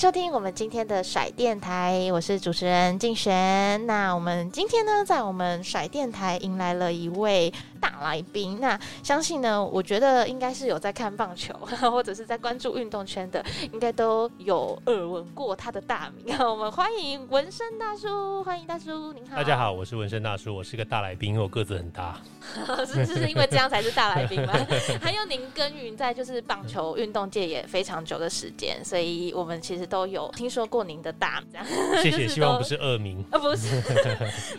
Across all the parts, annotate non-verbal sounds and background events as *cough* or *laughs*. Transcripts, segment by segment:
收听我们今天的甩电台，我是主持人静璇。那我们今天呢，在我们甩电台迎来了一位大来宾。那相信呢，我觉得应该是有在看棒球 *laughs* 或者是在关注运动圈的，应该都有耳闻过他的大名。*laughs* 我们欢迎纹身大叔，欢迎大叔，您好。大家好，我是纹身大叔，我是个大来宾，因为我个子很大。*laughs* 是是因为这样才是大来宾吗？还有您耕耘在就是棒球运动界也非常久的时间，所以我们其实。都有听说过您的大名，谢谢，希望不是恶名啊，不是，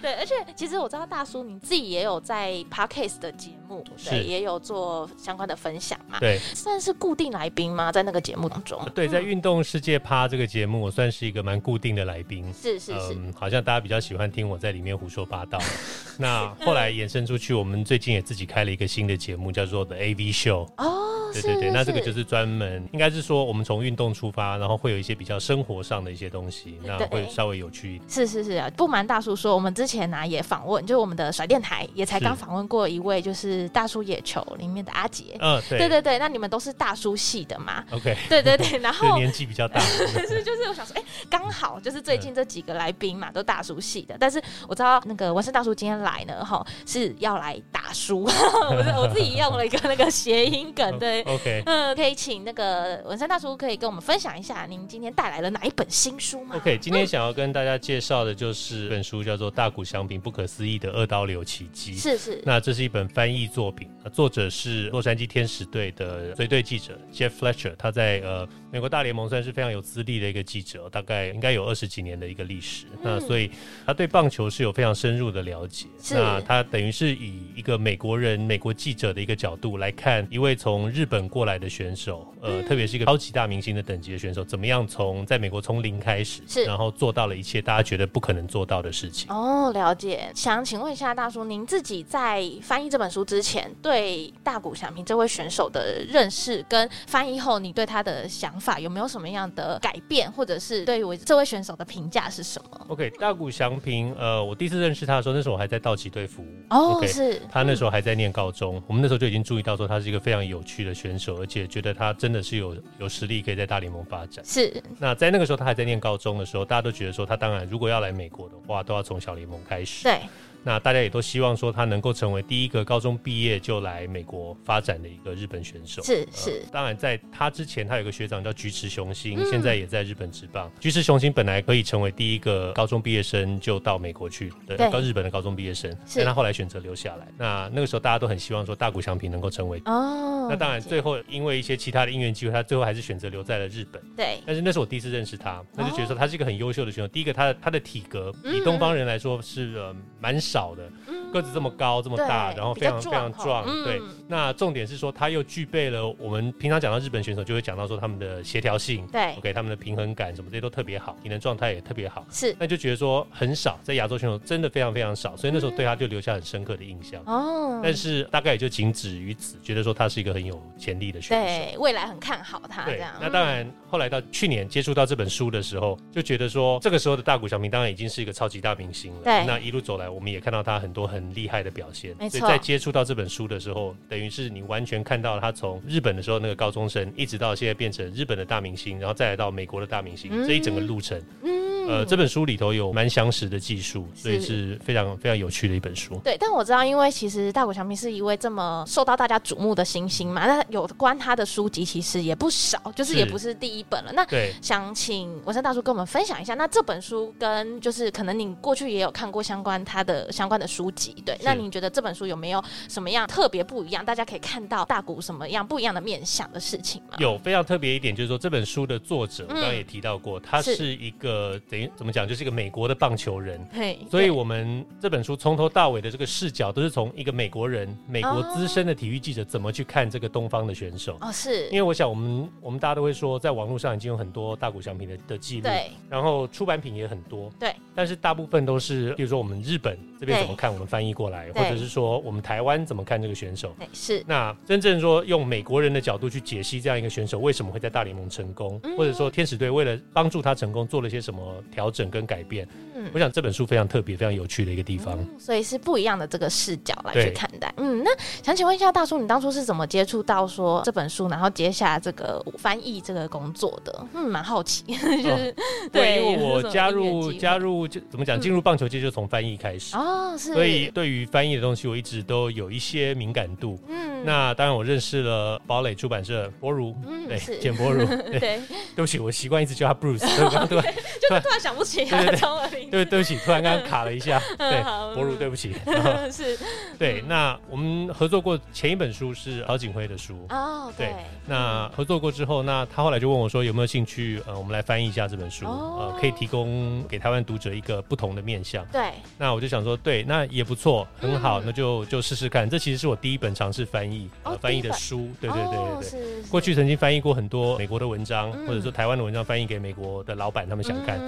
对，而且其实我知道大叔你自己也有在 parkase 的节目，对，也有做相关的分享嘛，对，算是固定来宾吗？在那个节目当中，对，在运动世界趴这个节目，我算是一个蛮固定的来宾，是是是，嗯，好像大家比较喜欢听我在里面胡说八道。*laughs* 那后来延伸出去，我们最近也自己开了一个新的节目，叫做 The AV Show。*laughs* 哦，对对对，那这个就是专门，应该是说我们从运动出发，然后会有一些。比较生活上的一些东西，那会稍微有趣一点。是是是啊，不瞒大叔说，我们之前呢、啊、也访问，就是我们的甩电台也才刚访问过一位，就是大叔野球里面的阿杰。嗯，对对对，那你们都是大叔系的嘛？OK，对对对，*laughs* 然后年纪比较大，*laughs* 是就是我想说，哎、欸，刚好就是最近这几个来宾嘛，都大叔系的。但是我知道那个文生大叔今天来呢，哈，是要来打书，*laughs* 我我自己用了一个那个谐音梗，对，OK，嗯，可以请那个文生大叔可以跟我们分享一下您今天。带来了哪一本新书吗？OK，今天想要跟大家介绍的就是本书，叫做《大谷翔平不可思议的二刀流奇迹》。是是，那这是一本翻译作品，作者是洛杉矶天使队的随队记者 Jeff Fletcher，他在呃美国大联盟算是非常有资历的一个记者，大概应该有二十几年的一个历史。嗯、那所以他对棒球是有非常深入的了解。那他等于是以一个美国人、美国记者的一个角度来看一位从日本过来的选手，呃，嗯、特别是一个超级大明星的等级的选手，怎么样从从在美国从零开始，是然后做到了一切大家觉得不可能做到的事情。哦，了解。想请问一下大叔，您自己在翻译这本书之前，对大谷翔平这位选手的认识，跟翻译后你对他的想法有没有什么样的改变，或者是对于这位选手的评价是什么？OK，大谷翔平，呃，我第一次认识他的时候，那时候我还在道奇队服务。哦，okay, 是。他那时候还在念高中，嗯、我们那时候就已经注意到说他是一个非常有趣的选手，而且觉得他真的是有有实力可以在大联盟发展。是。那在那个时候，他还在念高中的时候，大家都觉得说，他当然如果要来美国的话，都要从小联盟开始。对。那大家也都希望说他能够成为第一个高中毕业就来美国发展的一个日本选手。是是、呃。当然，在他之前，他有个学长叫菊池雄星，嗯、现在也在日本职棒。菊池雄星本来可以成为第一个高中毕业生就到美国去的，到日本的高中毕业生，但他后来选择留下来。那那个时候大家都很希望说大谷翔平能够成为哦。那当然，最后因为一些其他的因缘机会，他最后还是选择留在了日本。对。但是那是我第一次认识他，那就觉得说他是一个很优秀的选手。第一个，他的他的体格以东方人来说是呃蛮少的。嗯个子这么高这么大，然后非常非常壮，嗯、对。那重点是说，他又具备了我们平常讲到日本选手，就会讲到说他们的协调性，对，OK，他们的平衡感什么这些都特别好，体能状态也特别好，是。那就觉得说很少，在亚洲选手真的非常非常少，所以那时候对他就留下很深刻的印象。哦、嗯。但是大概也就仅止于此，觉得说他是一个很有潜力的选手，对，未来很看好他。对，那当然，后来到去年接触到这本书的时候，就觉得说这个时候的大谷翔平当然已经是一个超级大明星了。对。那一路走来，我们也看到他很多很厉害的表现。没错，所以在接触到这本书的时候，等于是你完全看到他从日本的时候那个高中生，一直到现在变成日本的大明星，然后再来到美国的大明星，嗯、这一整个路程。嗯呃，这本书里头有蛮详实的技术，所以是非常非常有趣的一本书。对，但我知道，因为其实大谷翔平是一位这么受到大家瞩目的新星嘛，那有关他的书籍其实也不少，就是也不是第一本了。那对，想请文山大叔跟我们分享一下，那这本书跟就是可能你过去也有看过相关他的相关的书籍，对，那你觉得这本书有没有什么样特别不一样？大家可以看到大谷什么样不一样的面向的事情吗？有非常特别一点，就是说这本书的作者，我刚刚也提到过，他是一个等于怎么讲，就是一个美国的棒球人。嘿，所以我们这本书从头到尾的这个视角都是从一个美国人、美国资深的体育记者怎么去看这个东方的选手。哦，是因为我想我们我们大家都会说，在网络上已经有很多大谷翔平的的记录，对，然后出版品也很多，对，但是大部分都是，比如说我们日本这边怎么看，我们翻译过来，或者是说我们台湾怎么看这个选手。是。那真正说用美国人的角度去解析这样一个选手为什么会在大联盟成功，或者说天使队为了帮助他成功做了些什么调整跟改变，嗯，我想这本书非常特别、非常有趣的一个地方。所以是不一样的这个视角来去看待。嗯，那想请问一下大叔，你当初是怎么接触到说这本书，然后接下这个翻译这个工作的？嗯，蛮好奇，*laughs* 就是 *laughs* 对，因为我加入加入就怎么讲，进入棒球界就从翻译开始哦，是。所以对于翻译的东西，我一直都有一些敏感度。嗯，那当然我认识了堡垒出版社博如，对，简博如，*laughs* 对，对不起，我习惯一直叫他 Bruce，对不对？就突然想不起他的中文名。对，对不起，突然刚刚卡了一下。*laughs* 对，博如，对不起。*laughs* 是。*laughs* 对，那我们合作过前一本书是曹景辉的书哦，对。那合作过之后，那他后来就问我说有没有兴趣，呃，我们来翻译一下这本书，呃，可以提供给台湾读者一个不同的面向。对。那我就想说，对，那也不错，很好，那就就试试看。这其实是我第一本尝试翻译呃翻译的书，对对对对对。过去曾经翻译过很多美国的文章，或者说台湾的文章，翻译给美国的老板，他们想看。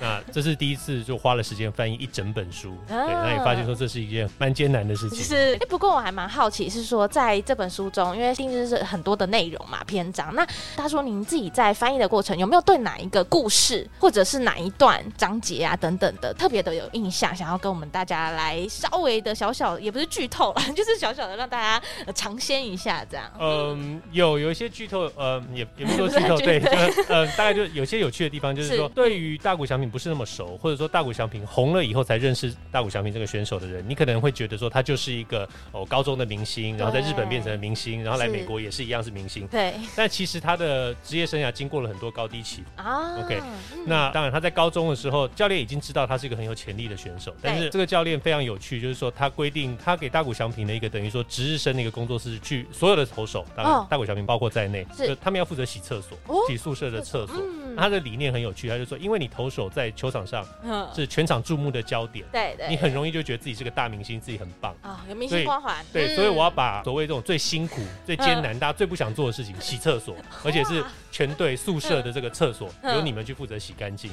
*laughs* 那这是第一次就花了时间翻译一整本书，对，那也发现说这是一件蛮艰难的事情。是，哎，不过我还蛮好奇，是说在这本书中，因为定制是很多的内容嘛，篇章。那他说您自己在翻译的过程，有没有对哪一个故事，或者是哪一段章节啊等等的特别的有印象，想要跟我们大家来稍微的小小，也不是剧透了，*laughs* 就是小小的让大家尝鲜一下这样。嗯，有有一些剧透，呃，也也不说剧透，*laughs* 对，呃，大概就有些有趣的地方，就是说对于大谷翔平不是那么熟，或者说大谷翔平红了以后才认识大谷翔平这个选手的人，你可能会觉得说他就是一个哦高中的明星，然后在日本变成了明星，然后来美国也是一样是明星。对。但其实他的职业生涯经过了很多高低起伏啊。OK，那当然他在高中的时候，教练已经知道他是一个很有潜力的选手，但是这个教练非常有趣，就是说他规定他给大谷翔平的一个等于说值日生的一个工作是去所有的投手，当然大谷翔平包括在内，就他们要负责洗厕所，洗宿舍的厕所。他的理念很有趣，他就说，因为你投手在球场上是全场注目的焦点，对对，你很容易就觉得自己是个大明星，自己很棒。啊，有明星光环。对，所以我要把所谓这种最辛苦、最艰难、大家最不想做的事情——洗厕所，*laughs* 而且是全队宿舍的这个厕所，由你们去负责洗干净。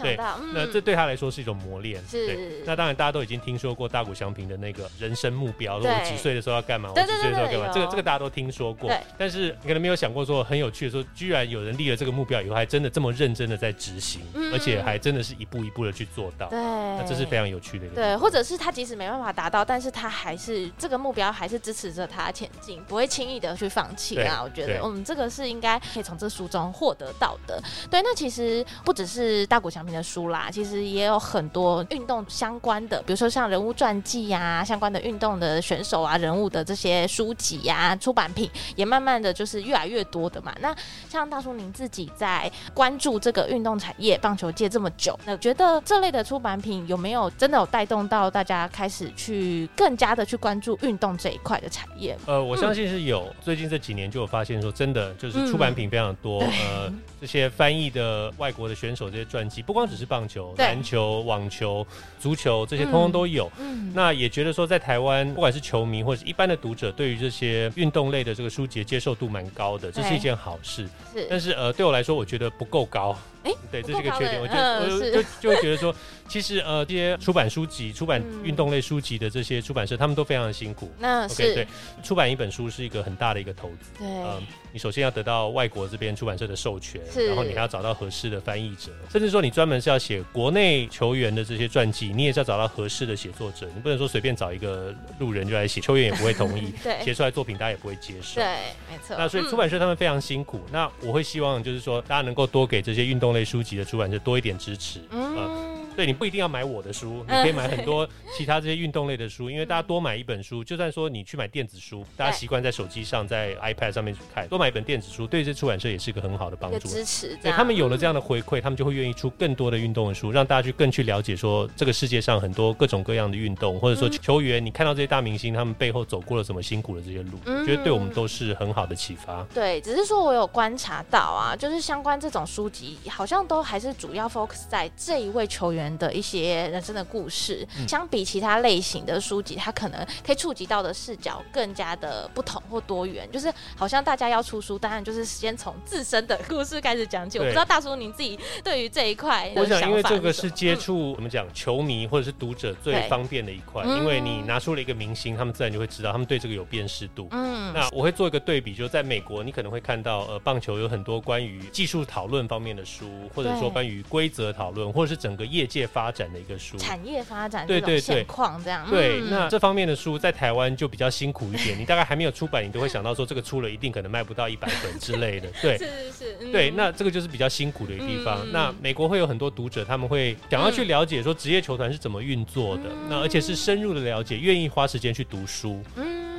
对，那这对他来说是一种磨练。是，那当然大家都已经听说过大谷翔平的那个人生目标，如果我几岁的时候要干嘛？我几岁的时候要干嘛？这个这个大家都听说过。但是你可能没有想过说很有趣的说，居然有人立了这个目标以后，还真的这么认真的在执行，而且还真的是一步一步的去做到。对，那这是非常有趣的一个。对，或者是他即使没办法达到，但是他还是这个目标还是支持着他前进，不会轻易的去放弃啊。我觉得，嗯，这个是应该可以从这书中获得到的。对，那其实不只是大谷翔平的书啦，其实也有很多运动相关的，比如说像人物传记呀、啊，相关的运动的选手啊、人物的这些书籍呀、啊、出版品，也慢慢的就是越来越多的嘛。那像大叔您自己在关注这个运动产业、棒球界这么久，那觉得这类的出版品有没有真的有带动到大家开始去更加的去关注运动这一块的产业？呃，我相信是有。嗯、最近这几年就有发现说，真的就是出版品非常多，嗯、呃，这些翻译的外国的选手这些传记，不光只是棒球。篮球、网球、足球这些通通都有。嗯，那也觉得说，在台湾，不管是球迷或者是一般的读者，对于这些运动类的这个书籍接受度蛮高的，这是一件好事。是，但是呃，对我来说，我觉得不够高。哎，对，这是一个缺点。我觉得，我就就会觉得说，其实呃，这些出版书籍、出版运动类书籍的这些出版社，他们都非常的辛苦。那是对，出版一本书是一个很大的一个投资。对，嗯，你首先要得到外国这边出版社的授权，然后你还要找到合适的翻译者，甚至说你专门是要写国内球员的这些传记，你也是要找到合适的写作者，你不能说随便找一个路人就来写，球员也不会同意，*laughs* 对，写出来作品大家也不会接受。对，没错。那所以出版社他们非常辛苦。那我会希望就是说，大家能够多给这些运动。动类书籍的出版社多一点支持。嗯。呃对，你不一定要买我的书，你可以买很多 *laughs* 其他这些运动类的书，因为大家多买一本书，就算说你去买电子书，大家习惯在手机上、在 iPad 上面去看，多买一本电子书，对这出版社也是一个很好的帮助。支持，对，他们有了这样的回馈，他们就会愿意出更多的运动的书，让大家去更去了解说这个世界上很多各种各样的运动，或者说球员，你看到这些大明星他们背后走过了什么辛苦的这些路，我觉得对我们都是很好的启发。对，只是说我有观察到啊，就是相关这种书籍好像都还是主要 focus 在这一位球员的一些。人生的故事，相比其他类型的书籍，它可能可以触及到的视角更加的不同或多元。就是好像大家要出书，当然就是先从自身的故事开始讲起。我不知道大叔您自己对于这一块，我想因为这个是接触怎么讲球迷或者是读者最方便的一块，因为你拿出了一个明星，他们自然就会知道，他们对这个有辨识度。嗯，那我会做一个对比，就是在美国，你可能会看到呃棒球有很多关于技术讨论方面的书，或者说关于规则讨论，或者是整个业界发展的一个书。产业发展对对对。况这样对，那这方面的书在台湾就比较辛苦一点，你大概还没有出版，你都会想到说这个出了一定可能卖不到一百本之类的，*laughs* 对，是是是，对，那这个就是比较辛苦的一个地方。那美国会有很多读者，他们会想要去了解说职业球团是怎么运作的，那而且是深入的了解，愿意花时间去读书。嗯，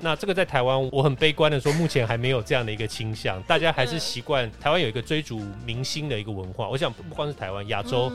那这个在台湾，我很悲观的说，目前还没有这样的一个倾向，大家还是习惯台湾有一个追逐明星的一个文化。我想不光是台湾，亚洲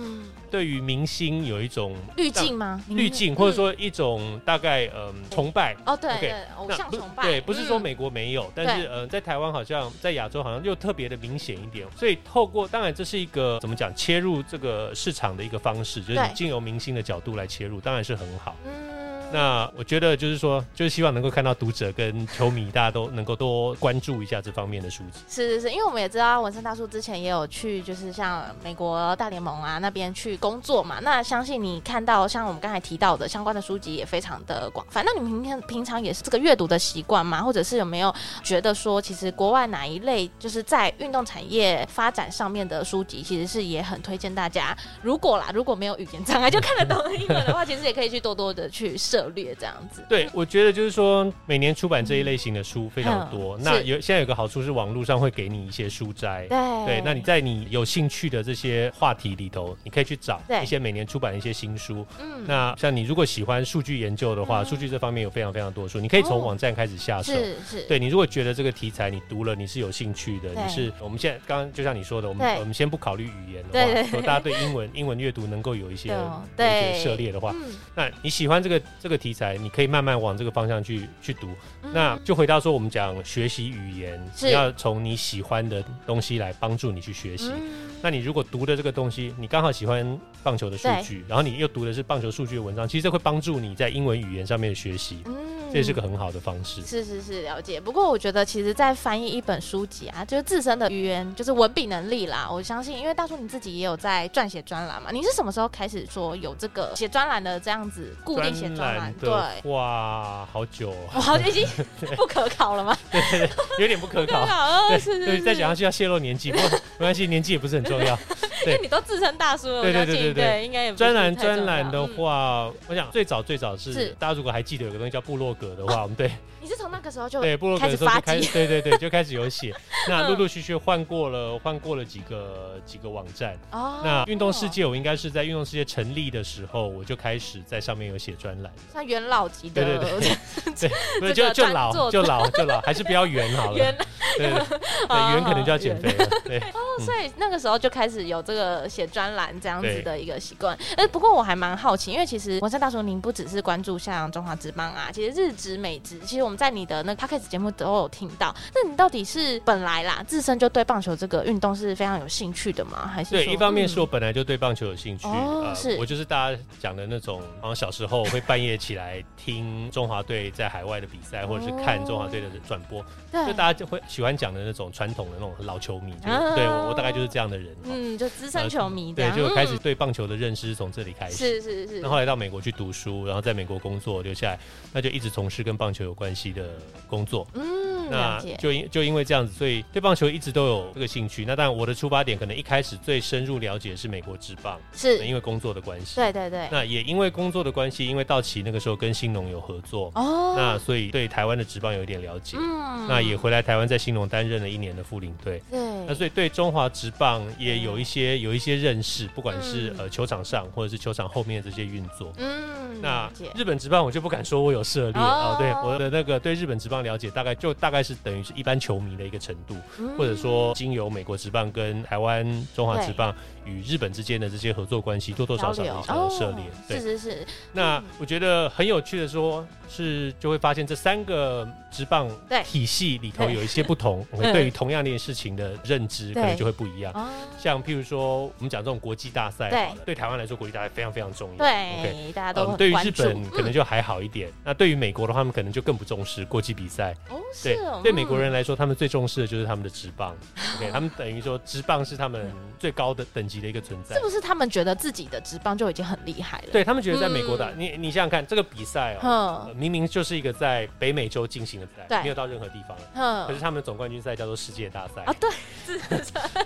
对于明星有一种滤镜吗？滤镜，或者说一种大概嗯崇拜。哦，对对，偶像崇拜。对，不是说美国没有，但是呃，在台湾好像在亚洲好像又特别的明显一点。所以透过，当然这是一个怎么讲，切入这个市场的一个方式，就是你经由明星的角度来切入，当然是很好。嗯。那我觉得就是说，就是希望能够看到读者跟球迷，大家都能够多关注一下这方面的书籍。是是是，因为我们也知道文森大叔之前也有去，就是像美国大联盟啊那边去工作嘛。那相信你看到像我们刚才提到的相关的书籍也非常的广泛。那你平天平常也是这个阅读的习惯吗？或者是有没有觉得说，其实国外哪一类就是在运动产业发展上面的书籍，其实是也很推荐大家。如果啦，如果没有语言障碍就看得懂英文的话，其实也可以去多多的去涉。略这样子，对，我觉得就是说，每年出版这一类型的书非常多。嗯、那有现在有个好处是，网络上会给你一些书摘，对，对。那你在你有兴趣的这些话题里头，你可以去找一些每年出版的一些新书。嗯，那像你如果喜欢数据研究的话，数、嗯、据这方面有非常非常多书，你可以从网站开始下手。是是。对，你如果觉得这个题材你读了你是有兴趣的，你是我们现在刚刚就像你说的，我们我们先不考虑语言的话，对对对，说大家对英文英文阅读能够有一些对有一些涉猎的话，嗯、那你喜欢这个这个题材。你可以慢慢往这个方向去去读，嗯、那就回到说我们讲学习语言，是你要从你喜欢的东西来帮助你去学习。嗯、那你如果读的这个东西，你刚好喜欢棒球的数据，然后你又读的是棒球数据的文章，其实这会帮助你在英文语言上面的学习。嗯这也是个很好的方式，是是是，了解。不过我觉得，其实，在翻译一本书籍啊，就是自身的语言，就是文笔能力啦。我相信，因为大叔你自己也有在撰写专栏嘛，你是什么时候开始说有这个写专栏的这样子固定写专栏？对，哇，好久，*laughs* 好久已经不可考了吗？*laughs* 对有点不可考。*laughs* 对，对，再讲下去要泄露年纪，不过没关系，年纪也不是很重要。因为你都自称大叔了，对对对对对，应该也不。专栏专栏的话，我想最早最早是大家如果还记得有个东西叫部落格。的话，我们对，你是从那个时候就对部落格的时候就开始，对对对，就开始有写。*laughs* 那陆陆续续换过了，换过了几个几个网站。哦，那运动世界，我应该是在运动世界成立的时候，我就开始在上面有写专栏。像元老级的，对对对对，对，*laughs* 就就老就老 *laughs* 就老，还是比较圆好了。圆，对对对，圆可能就要减肥了。对哦，所以那个时候就开始有这个写专栏这样子的一个习惯。哎，不过我还蛮好奇，因为其实文山大叔您不只是关注像中华职棒啊，其实日职、美职，其实我们在你的那个 podcast 节目都有听到。那你到底是本来啦，自身就对棒球这个运动是非常有兴趣的吗？还是对，一方面是我本来就对棒球有兴趣，哦，是。我就是大家讲的那种，好像小时候会半夜起来听中华队在海外的比赛，或者是看中华队的转播，就大家就会喜欢讲的那种传统的那种老球迷，对我我大概就是这样的人，嗯，就资深球迷，对，就开始对棒球的认识是从这里开始，是是是。那后来到美国去读书，然后在美国工作留下来，那就一直从事跟棒球有关系的工作。嗯。嗯，那就因就因为这样子，所以对棒球一直都有这个兴趣。那当然，我的出发点可能一开始最深入了解的是美国职棒，是因为工作的关系。对对对。那也因为工作的关系，因为道奇那个时候跟兴农有合作哦，那所以对台湾的职棒有一点了解。嗯，那也回来台湾在兴农担任了一年的副领队。对。那所以对中华职棒也有一些有一些认识，不管是呃球场上或者是球场后面的这些运作。嗯。那日本职棒我就不敢说我有涉猎哦，对我的那个对日本职棒了解大概就大概是等于是一般球迷的一个程度，或者说经由美国职棒跟台湾中华职棒与日本之间的这些合作关系，多多少少有涉猎。对是是是。那我觉得很有趣的说，是就会发现这三个职棒体系里头有一些不同，我们对于同样的一件事情的认知可能就会不一样。像譬如说我们讲这种国际大赛，对对台湾来说国际大赛非常非常重要。对，大家都对于日本可能就还好一点。那对于美国的话，他们可能就更不重视国际比赛。哦，对，对美国人来说，他们最重视的就是他们的职棒。OK，他们等于说职棒是他们最高的等级的一个存在。是不是他们觉得自己的职棒就已经很厉害了？对他们觉得在美国打你，你想想看，这个比赛哦，明明就是一个在北美洲进行的比赛，没有到任何地方。可是他们的总冠军赛叫做世界大赛啊，对，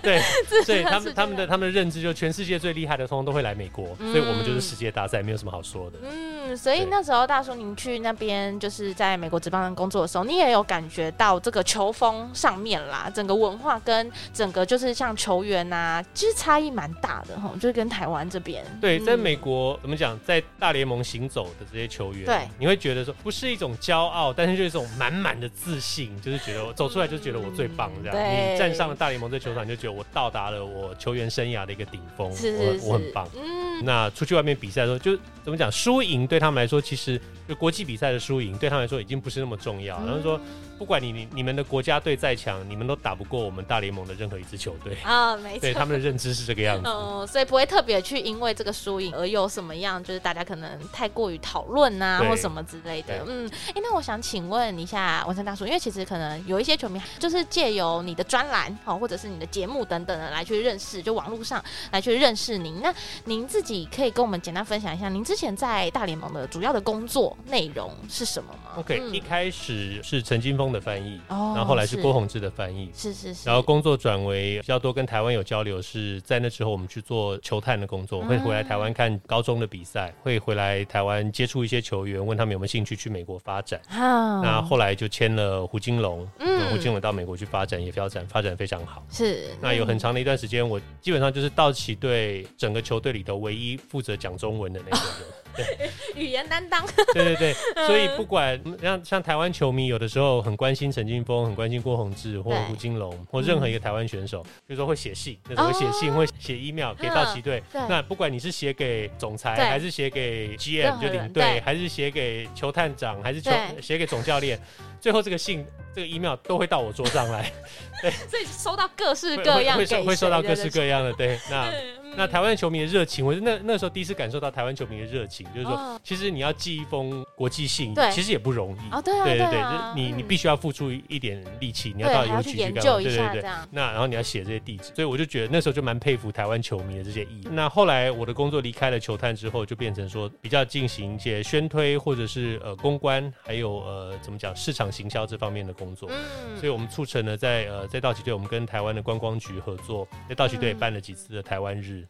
*laughs* 对，*laughs* 所以他们他们的他们的认知就全世界最厉害的通通都会来美国，所以我们就是世界大赛，没有什么好说的。嗯，所以那时候大叔您去那边就是在美国职棒工作的时候，你也有感觉到这个球风上面啦，整个文化跟整个就是像球员呐，其实差异蛮大的哈，就是跟台湾这边。对，在美国怎么讲，在大联盟行走的这些球员，对，你会觉得说不是一种骄傲，但是就是一种满满的自信，就是觉得我走出来就觉得我最棒这样。你站上了大联盟这球场，就觉得我到达了我球员生涯的一个顶峰，我我很棒。嗯，那出去外面比赛的时候，就怎么讲，输赢对他们来说，其实就国际比赛的输赢对他们来说已经不是那么重要。然后说。不管你你你们的国家队再强，你们都打不过我们大联盟的任何一支球队啊！没 *laughs* 错，对他们的认知是这个样子。哦，所以不会特别去因为这个输赢而有什么样，就是大家可能太过于讨论啊，或什么之类的。嗯，哎，那我想请问一下文山大叔，因为其实可能有一些球迷就是借由你的专栏哦，或者是你的节目等等的来去认识，就网络上来去认识您。那您自己可以跟我们简单分享一下，您之前在大联盟的主要的工作内容是什么吗？OK，一开始是陈金峰的翻译，然后后来是郭宏志的翻译，是是是。然后工作转为比较多跟台湾有交流，是在那之后我们去做球探的工作，会回来台湾看高中的比赛，会回来台湾接触一些球员，问他们有没有兴趣去美国发展。那后来就签了胡金龙，嗯胡金龙到美国去发展，也发展发展非常好。是。那有很长的一段时间，我基本上就是道奇队整个球队里头唯一负责讲中文的那个人。对，*laughs* *laughs* 语言担当。*laughs* 对对对，所以不管像像台湾球迷，有的时候很关心陈金峰，很关心郭宏志或者胡金龙，或任何一个台湾选手，比如说会写信，那种会写信，会写 email 给道奇队。那不管你是写给总裁，还是写给 GM 就领队，还是写给球探长，还是球写给总教练，最后这个信这个 email 都会到我桌上来。*laughs* 对，所以收到各式各样，会收会收到各式各样的。对，那。那台湾球迷的热情，我是那那时候第一次感受到台湾球迷的热情，就是说，其实你要寄一封国际信，其实也不容易。对对对，你你必须要付出一点力气，你要到邮局去对对对。那然后你要写这些地址，所以我就觉得那时候就蛮佩服台湾球迷的这些意义。那后来我的工作离开了球探之后，就变成说比较进行一些宣推或者是呃公关，还有呃怎么讲市场行销这方面的工作。嗯。所以我们促成了在呃在道奇队，我们跟台湾的观光局合作，在道奇队也办了几次的台湾日。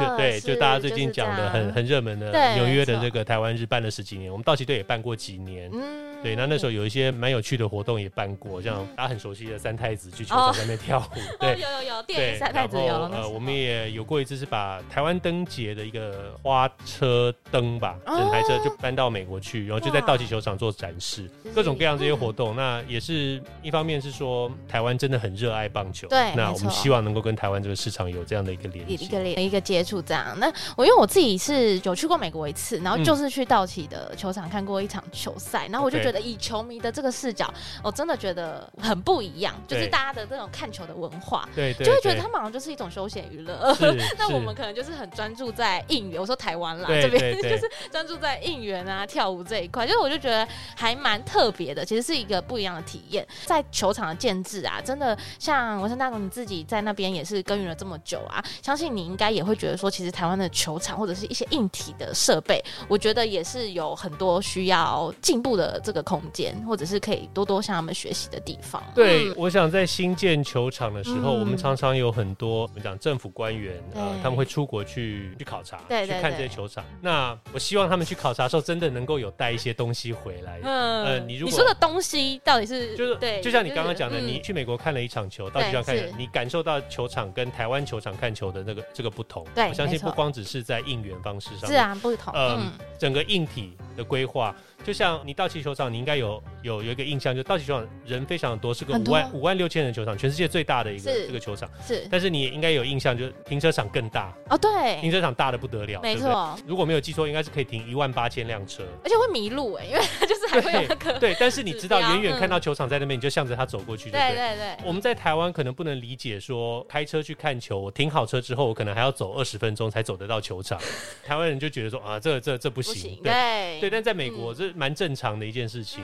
就对，就大家最近讲的很很热门的纽约的这个台湾日办了十几年，我们道奇队也办过几年。嗯，对，那那时候有一些蛮有趣的活动也办过，像大家很熟悉的三太子去球场上面跳舞。*laughs* 对，有有有，电影三太子有。呃，我们也有过一次是把台湾灯节的一个花车灯吧，整台车就搬到美国去，然后就在道奇球场做展示，各种各样这些活动。那也是一方面是说台湾真的很热爱棒球，对，那我们希望能够跟台湾这个市场有这样的一个联系，一个接。触这样，那我因为我自己是有去过美国一次，然后就是去道奇的球场看过一场球赛，然后我就觉得以球迷的这个视角，我真的觉得很不一样，就是大家的这种看球的文化，对，就会觉得他们好像就是一种休闲娱乐。*laughs* 那我们可能就是很专注在应援，我说台湾啦这边 *laughs* 就是专注在应援啊跳舞这一块，就是我就觉得还蛮特别的。其实是一个不一样的体验。在球场的建制啊，真的像文山大总你自己在那边也是耕耘了这么久啊，相信你应该也会觉得说，其实台湾的球场或者是一些硬体的设备，我觉得也是有很多需要进步的这个空间，或者是可以多多向他们学习的地方。对，嗯、我想在新建球场的时候，嗯、我们常常有很多我们讲政府官员，呃，他们会出国去去考察，去看这些球场。那我希望他们去考察的时候，真的能够有带一些东西回来。嗯，呃，你如果你说的东西到底是就是对，就像你刚刚讲的，你去美国看了一场球，到球场看，你感受到球场跟台湾球场看球的那个这个不同。对，我相信不光只是在应援方式上，是啊，不同。嗯，整个硬体的规划。就像你道奇球场，你应该有有有一个印象，就道奇球场人非常的多，是个五万五万六千人球场，全世界最大的一个这个球场。是，但是你应该有印象，就是停车场更大哦，对，停车场大的不得了，没错。如果没有记错，应该是可以停一万八千辆车，而且会迷路哎，因为就是还会有那个。对，但是你知道，远远看到球场在那边，你就向着他走过去。对对对。我们在台湾可能不能理解说，开车去看球，我停好车之后，我可能还要走二十分钟才走得到球场。*laughs* 台湾人就觉得说啊，这这这不行。对对，但在美国这蛮正常的。一件事情。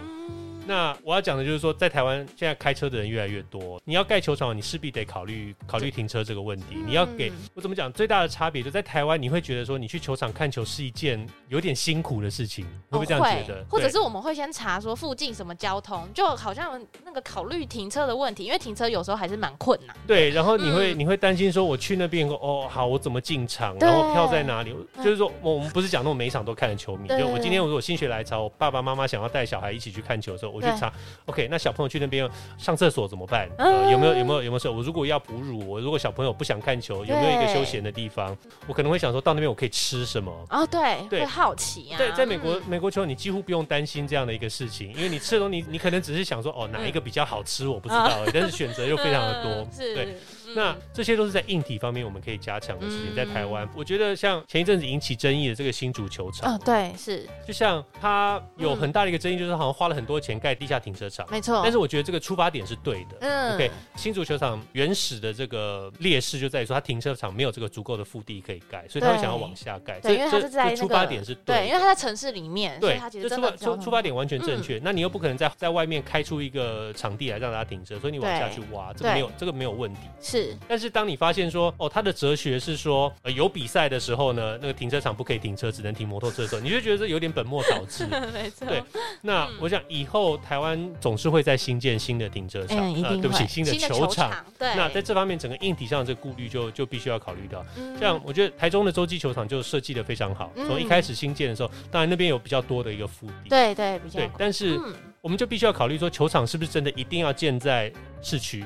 那我要讲的就是说，在台湾现在开车的人越来越多，你要盖球场，你势必得考虑考虑停车这个问题。嗯、你要给我怎么讲？最大的差别就在台湾，你会觉得说，你去球场看球是一件有点辛苦的事情，会不会这样觉得？或者是我们会先查说附近什么交通，就好像那个考虑停车的问题，因为停车有时候还是蛮困难。对，然后你会、嗯、你会担心说，我去那边哦，好，我怎么进场？然后票在哪里？就是说，我们不是讲那种每一场都看的球迷，就我今天我如果心血来潮，我爸爸妈妈想要带小孩一起去看球的时候，我去查，OK。那小朋友去那边上厕所怎么办？呃，有没有有没有有没有说，我如果要哺乳，我如果小朋友不想看球，有没有一个休闲的地方？我可能会想说到那边我可以吃什么？哦，对，对，会好奇啊。对，在美国美国球你几乎不用担心这样的一个事情，因为你吃的东西，你可能只是想说哦，哪一个比较好吃，我不知道，*laughs* 但是选择又非常的多。对，那这些都是在硬体方面我们可以加强的事情。在台湾，我觉得像前一阵子引起争议的这个新足球场，哦，对，是，就像它有很大的一个争议，就是好像花了很多钱盖地下停车场。没错，但是我觉得这个出发点是对的。嗯，OK，新足球场原始的这个劣势就在于说，它停车场没有这个足够的腹地可以盖，所以他会想要往下盖。对，因为它是在出发点是对，因为它在城市里面，对，就出发出出发点完全正确。那你又不可能在在外面开出一个场地来让大家停车，所以你往下去挖，这个没有这个没有问题。是，但是当你发现说，哦，他的哲学是说，呃有比赛的时候呢，那个停车场不可以停车，只能停摩托车的时候，你就觉得这有点本末倒置。*laughs* 没错。对，那我想以后台湾总是会在新建新的停车场，呃，对不起，新的球场。对。那在这方面，整个硬体上的这个顾虑就就必须要考虑到。像我觉得台中的洲际球场就设计的非常好，从一开始新建的时候，当然那边有比较多的一个腹地。对对，比较。对，但是我们就必须要考虑说，球场是不是真的一定要建在市区？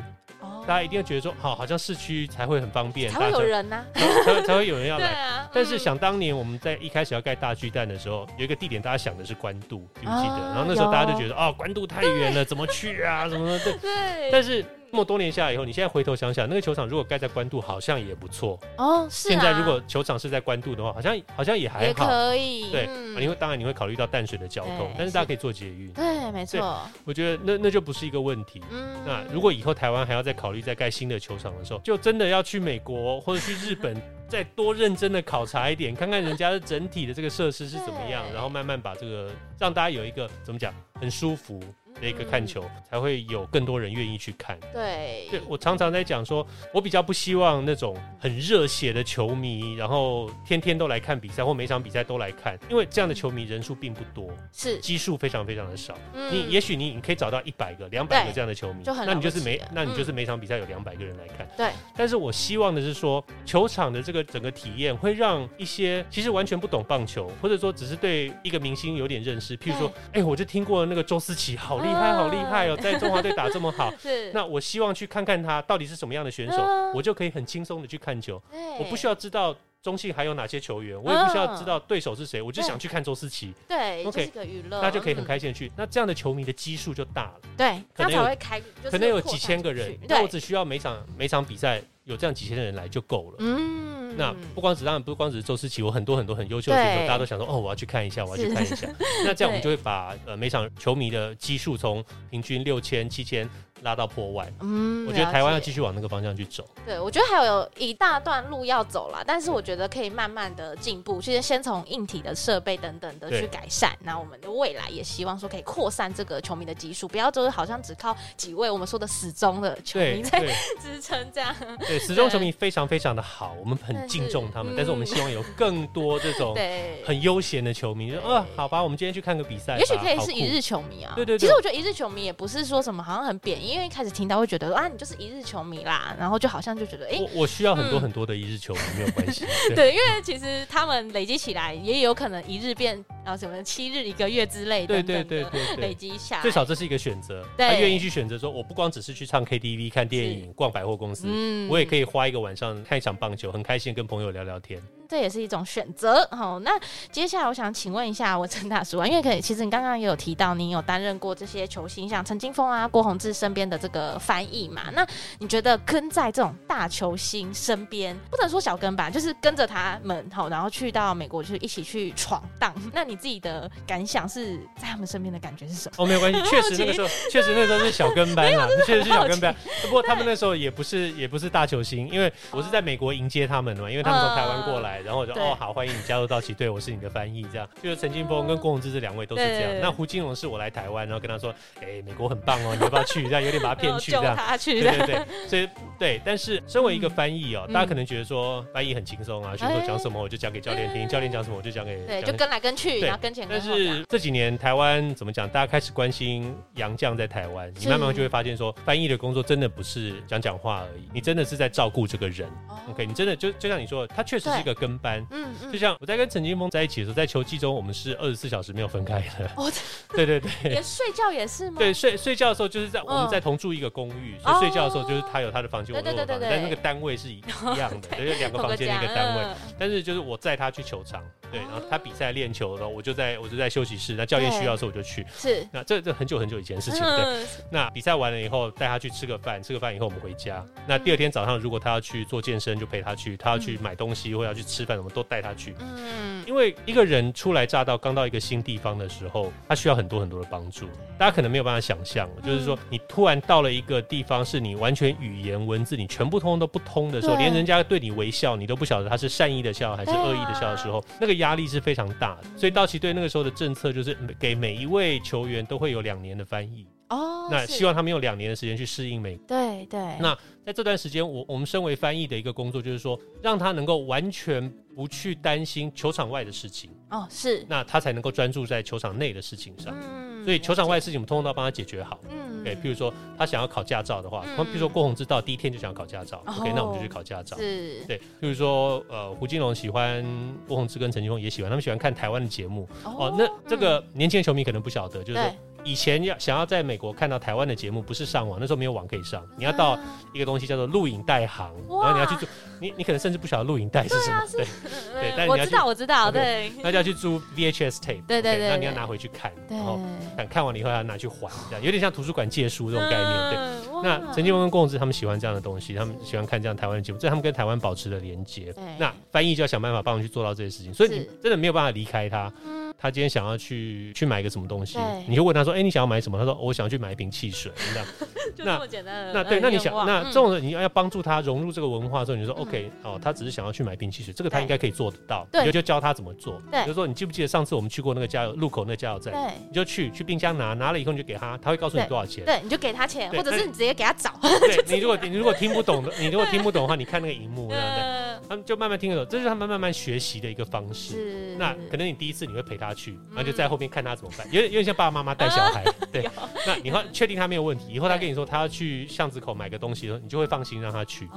大家一定要觉得说，好，好像市区才会很方便，才会有人呢，才才会有人要来。*laughs* 但是想当年我们在一开始要盖大巨蛋的时候，有一个地点大家想的是关渡，记不记得？然后那时候大家就觉得，哦，关渡太远了，怎么去啊？什么的？*laughs* 对。但是。这么多年下来以后，你现在回头想想，那个球场如果盖在关渡，好像也不错哦。是啊。现在如果球场是在关渡的话，好像好像也还好。也可以。对，你会当然你会考虑到淡水的交通，但是大家可以坐捷运。对，没错。我觉得那那就不是一个问题。嗯。那如果以后台湾还要再考虑再盖新的球场的时候，就真的要去美国或者去日本，再多认真的考察一点，看看人家的整体的这个设施是怎么样，然后慢慢把这个让大家有一个怎么讲很舒服。的一个看球，才会有更多人愿意去看。对，对我常常在讲说，我比较不希望那种很热血的球迷，然后天天都来看比赛，或每场比赛都来看，因为这样的球迷人数并不多，是基数非常非常的少。你也许你你可以找到一百个、两百个这样的球迷，那你就是每那你就是每场比赛有两百个人来看。对，但是我希望的是说，球场的这个整个体验会让一些其实完全不懂棒球，或者说只是对一个明星有点认识，譬如说，哎，我就听过那个周思齐，好。厉害，好厉害哦！在中华队打这么好，*laughs* 是。那我希望去看看他到底是什么样的选手，我就可以很轻松的去看球。我不需要知道中信还有哪些球员，我也不需要知道对手是谁，我就想去看周思齐。对，OK，那就可以很开心的去。那这样的球迷的基数就大了。对，可能才会开，可能有几千个人。那我只需要每场每场比赛有这样几千人来就够了。嗯。那不光只当然不光只是周思琪，我很多很多很优秀的选手，大家都想说哦，我要去看一下，我要去看一下。*laughs* 那这样我们就会把呃每场球迷的基数从平均六千七千拉到破万。嗯，我觉得台湾要继续往那个方向去走。对，我觉得还有一大段路要走啦，但是我觉得可以慢慢的进步，其实先从硬体的设备等等的去改善。那我们的未来也希望说可以扩散这个球迷的基数，不要就是好像只靠几位我们说的死忠的球迷在 *laughs* 支撑这样。对，死忠球迷非常非常的好，我们很敬重他们，但是，但是我们希望有更多这种很悠闲的球迷，就啊，好吧，我们今天去看个比赛，也许可以是一日球迷啊。对对，对，其实我觉得一日球迷也不是说什么好像很贬义，因为一开始听到会觉得说啊，你就是一日球迷啦，然后就好像就觉得哎，我我需要很多很多的一日球迷，嗯、没有关系。对，*laughs* 对，因为其实他们累积起来也有可能一日变啊什么七日一个月之类的，对对对对，累积下最少这是一个选择，他愿意去选择说，我不光只是去唱 KTV、看电影、逛百货公司，嗯，我也可以花一个晚上看一场棒球，很开心跟朋友聊聊天。这也是一种选择。好，那接下来我想请问一下我陈大叔啊，因为可以，其实你刚刚也有提到，你有担任过这些球星，像陈金峰啊、郭宏志身边的这个翻译嘛？那你觉得跟在这种大球星身边，不能说小跟吧，就是跟着他们，好，然后去到美国去一起去闯荡。那你自己的感想是在他们身边的感觉是什么？哦，没有关系，确实那个时候，确实那时候是小跟班啊，*laughs* 确实是小跟班。不过他们那时候也不是也不是大球星，因为我是在美国迎接他们的嘛，因为他们从台湾过来。然后我就哦好，欢迎你加入道奇队，我是你的翻译，这样就是陈金峰跟郭宏志这两位都是这样。那胡金龙是我来台湾，然后跟他说，哎、欸，美国很棒哦，你要不要去？这样有点把他骗去，*laughs* 这样。他去对对对，所以对，但是身为一个翻译哦，嗯、大家可能觉得说翻译很轻松啊，选手讲什么我就讲给教练听，教练讲什么我就讲给对，就跟来跟去，然后跟前跟后。但是这几年台湾怎么讲？大家开始关心洋将在台湾，你慢慢就会发现说，翻译的工作真的不是讲讲话而已，你真的是在照顾这个人。哦、OK，你真的就就像你说，他确实是一个跟班。嗯嗯，就像我在跟陈金峰在一起的时候，在球季中，我们是二十四小时没有分开的。哦，对 *laughs* 对对，连睡觉也是吗？对，睡睡觉的时候就是在我们在同住一个公寓，所以睡觉的时候就是他有他的房间，我有我的房间，但那个单位是一一样的，*laughs* 就是两个房间一个单位。但是就是我载他去球场，对，然后他比赛练球的时候，我就在我就在休息室。那教练需要的时候我就去。是，那这这很久很久以前的事情。对，那比赛完了以后带他去吃个饭，吃个饭以后我们回家。那第二天早上如果他要去做健身，就陪他去；他要去买东西或要去吃饭，我们都带他去。嗯，因为一个人初来乍到，刚到一个新地方的时候，他需要很多很多的帮助。大家可能没有办法想象，就是说你突然到了一个地方，是你完全语言文字你全部通通都不通的时候，连人家对你微笑，你都不晓得他是善意的笑还是恶意的笑的时候，那个压力是非常大的。所以道奇队那个时候的政策就是给每一位球员都会有两年的翻译。哦，那希望他们用两年的时间去适应美国。对对。那在这段时间，我我们身为翻译的一个工作，就是说让他能够完全不去担心球场外的事情。哦，是。那他才能够专注在球场内的事情上。嗯。所以球场外的事情，我们通通都要帮他解决好。嗯。对，譬如说他想要考驾照的话，譬如说郭宏志到第一天就想要考驾照，OK，那我们就去考驾照。是。对，譬如说呃胡金龙喜欢郭宏志跟陈金峰也喜欢，他们喜欢看台湾的节目。哦。那这个年轻的球迷可能不晓得，就是说。以前要想要在美国看到台湾的节目，不是上网，那时候没有网可以上，你要到一个东西叫做录影带行，然后你要去租，你你可能甚至不晓得录影带是什么，对对，但是你要知道我知道，对，那就要去租 VHS tape，对对对，那你要拿回去看，然后看看完了以后要拿去还，这样有点像图书馆借书这种概念，对。那陈金文跟郭泓志他们喜欢这样的东西，他们喜欢看这样台湾的节目，这是他们跟台湾保持了连接。那翻译就要想办法帮我们去做到这些事情，所以你真的没有办法离开他。他今天想要去去买一个什么东西，你就问他说：“哎，你想要买什么？”他说：“我想要去买一瓶汽水。”这样，*laughs* 就这么简单。那对，那你想，那这种人你要要帮助他融入这个文化的时候，你说：“OK，哦，他只是想要去买一瓶汽水，这个他应该可以做得到。”你就教他怎么做。对，比如说你记不记得上次我们去过那个加油路口那个加油站？对，你就去去冰箱拿，拿了以后你就给他，他会告诉你多少钱。对，你就给他钱，或者是你直接给他找。对，*laughs* 你如果你如果听不懂的，你如果听不懂的话，你看那个荧幕，对不对？他们就慢慢听得懂，这是他们慢慢学习的一个方式。是，那可能你第一次你会陪他去，然后就在后面看他怎么办，有点有点像爸爸妈妈带小孩。对，那你会确定他没有问题，以后他跟你说他要去巷子口买个东西的时候，你就会放心让他去，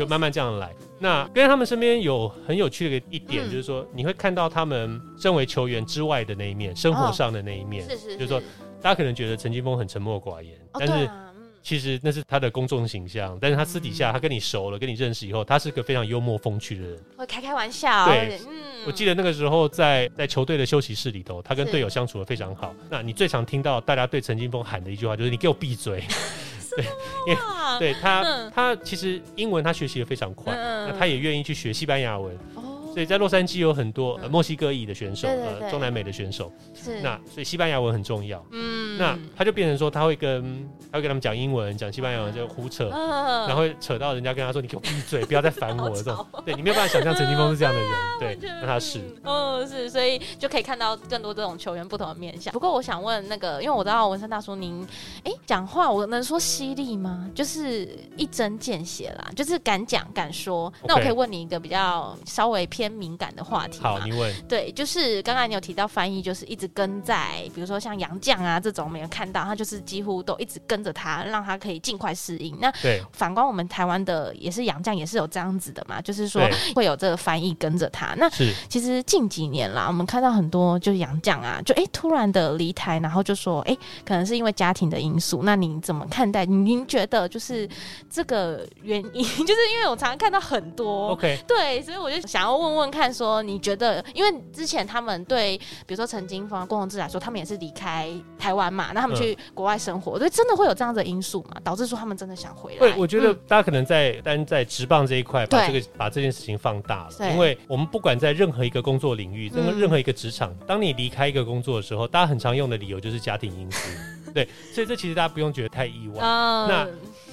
就慢慢这样来。那跟他们身边有很有趣的一点，就是说你会看到他们身为球员之外的那一面，生活上的那一面。是是，就是说大家可能觉得陈金峰很沉默寡言，但是。其实那是他的公众形象，但是他私底下，他跟你熟了，跟你认识以后，他是个非常幽默风趣的人，会开开玩笑。对，嗯，我记得那个时候在在球队的休息室里头，他跟队友相处的非常好。那你最常听到大家对陈金峰喊的一句话就是“你给我闭嘴”，*laughs* 对，因为对他他其实英文他学习的非常快，那他也愿意去学西班牙文。所以在洛杉矶有很多、呃、墨西哥裔的选手，对对对呃，中南美的选手。是。那所以西班牙文很重要。嗯。那他就变成说，他会跟他会跟他们讲英文，讲西班牙文就胡扯，嗯、然后会扯到人家跟他说：“你给我闭嘴，不要再烦我了。”这种，对你没有办法想象陈金峰是这样的人，嗯、*laughs* 对，那他是，嗯，是，所以就可以看到更多这种球员不同的面相。不过我想问那个，因为我知道文生大叔您，哎，讲话我能说犀利吗？就是一针见血啦，就是敢讲敢说。那我可以问你一个比较稍微偏敏感的话题吗？好，你问。对，就是刚刚你有提到翻译，就是一直跟在，比如说像杨绛啊这种，我们有看到他就是几乎都一直跟着他，让他可以尽快适应。那对，反观我们台湾的也是杨绛，也是有这样子的嘛，就是说会有这个翻译跟着他。那是其实近几年啦，我们看到很多就是杨绛啊，就哎、欸、突然的离台，然后就说哎、欸、可能是因为家庭的因素。那您怎么看待？您觉得就是这个原因，*laughs* 就是因为我常常看到很多，OK，对，所以我就想要问问问看，说你觉得，因为之前他们对比如说陈金峰、郭宏志来说，他们也是离开台湾嘛，那他们去国外生活，所、嗯、以真的会有这样的因素嘛，导致说他们真的想回来？对，我觉得大家可能在单在职棒这一块把这个把这件事情放大了，因为我们不管在任何一个工作领域，任何任何一个职场，当你离开一个工作的时候，大家很常用的理由就是家庭因素。对，所以这其实大家不用觉得太意外。嗯、那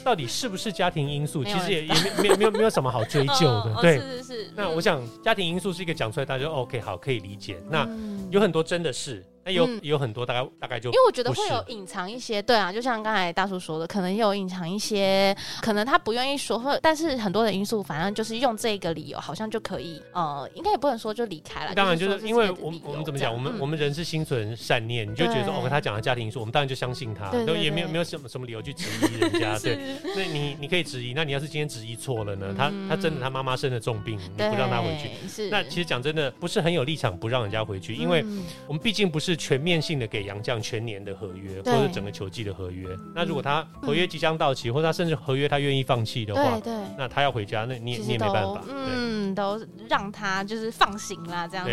到底是不是家庭因素？其实也也没 *laughs* 没没有没有什么好追究的。哦、对，是是是。那我想家庭因素是一个讲出来大家就 OK 好可以理解。那有很多真的是。那有、嗯、有很多大概大概就，因为我觉得会有隐藏一些，对啊，就像刚才大叔说的，可能也有隐藏一些，可能他不愿意说，或但是很多的因素，反正就是用这个理由，好像就可以，呃，应该也不能说就离开了。当然就是因为我们我们怎么讲，我们、嗯、我们人是心存善念，你就觉得说哦，他讲的家庭因素，我们当然就相信他，都也没有没有什么什么理由去质疑人家，*laughs* 对。那你你可以质疑，那你要是今天质疑错了呢？他他真的他妈妈生了重病，你不让他回去，是。那其实讲真的不是很有立场不让人家回去，因为我们毕竟不是全面性的给。给洋将全年的合约，或者整个球季的合约。那如果他合约即将到期，嗯、或者他甚至合约他愿意放弃的话，那他要回家，那你也你也没办法。嗯，都让他就是放行啦，这样子。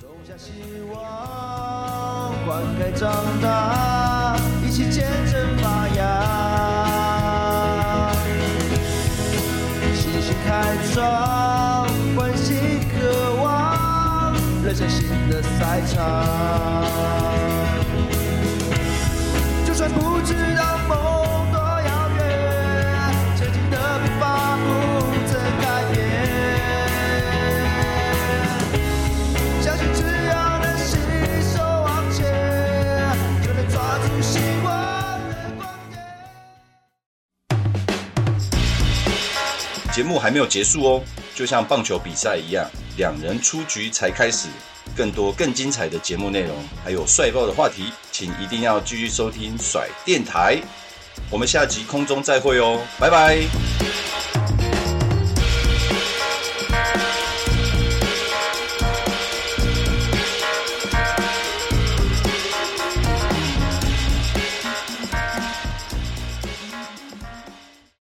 种下希望，灌溉长大，一起见证开创，关心渴望，人生新的赛场。就算不知道节目还没有结束哦，就像棒球比赛一样，两人出局才开始。更多更精彩的节目内容，还有帅爆的话题，请一定要继续收听甩电台。我们下集空中再会哦，拜拜。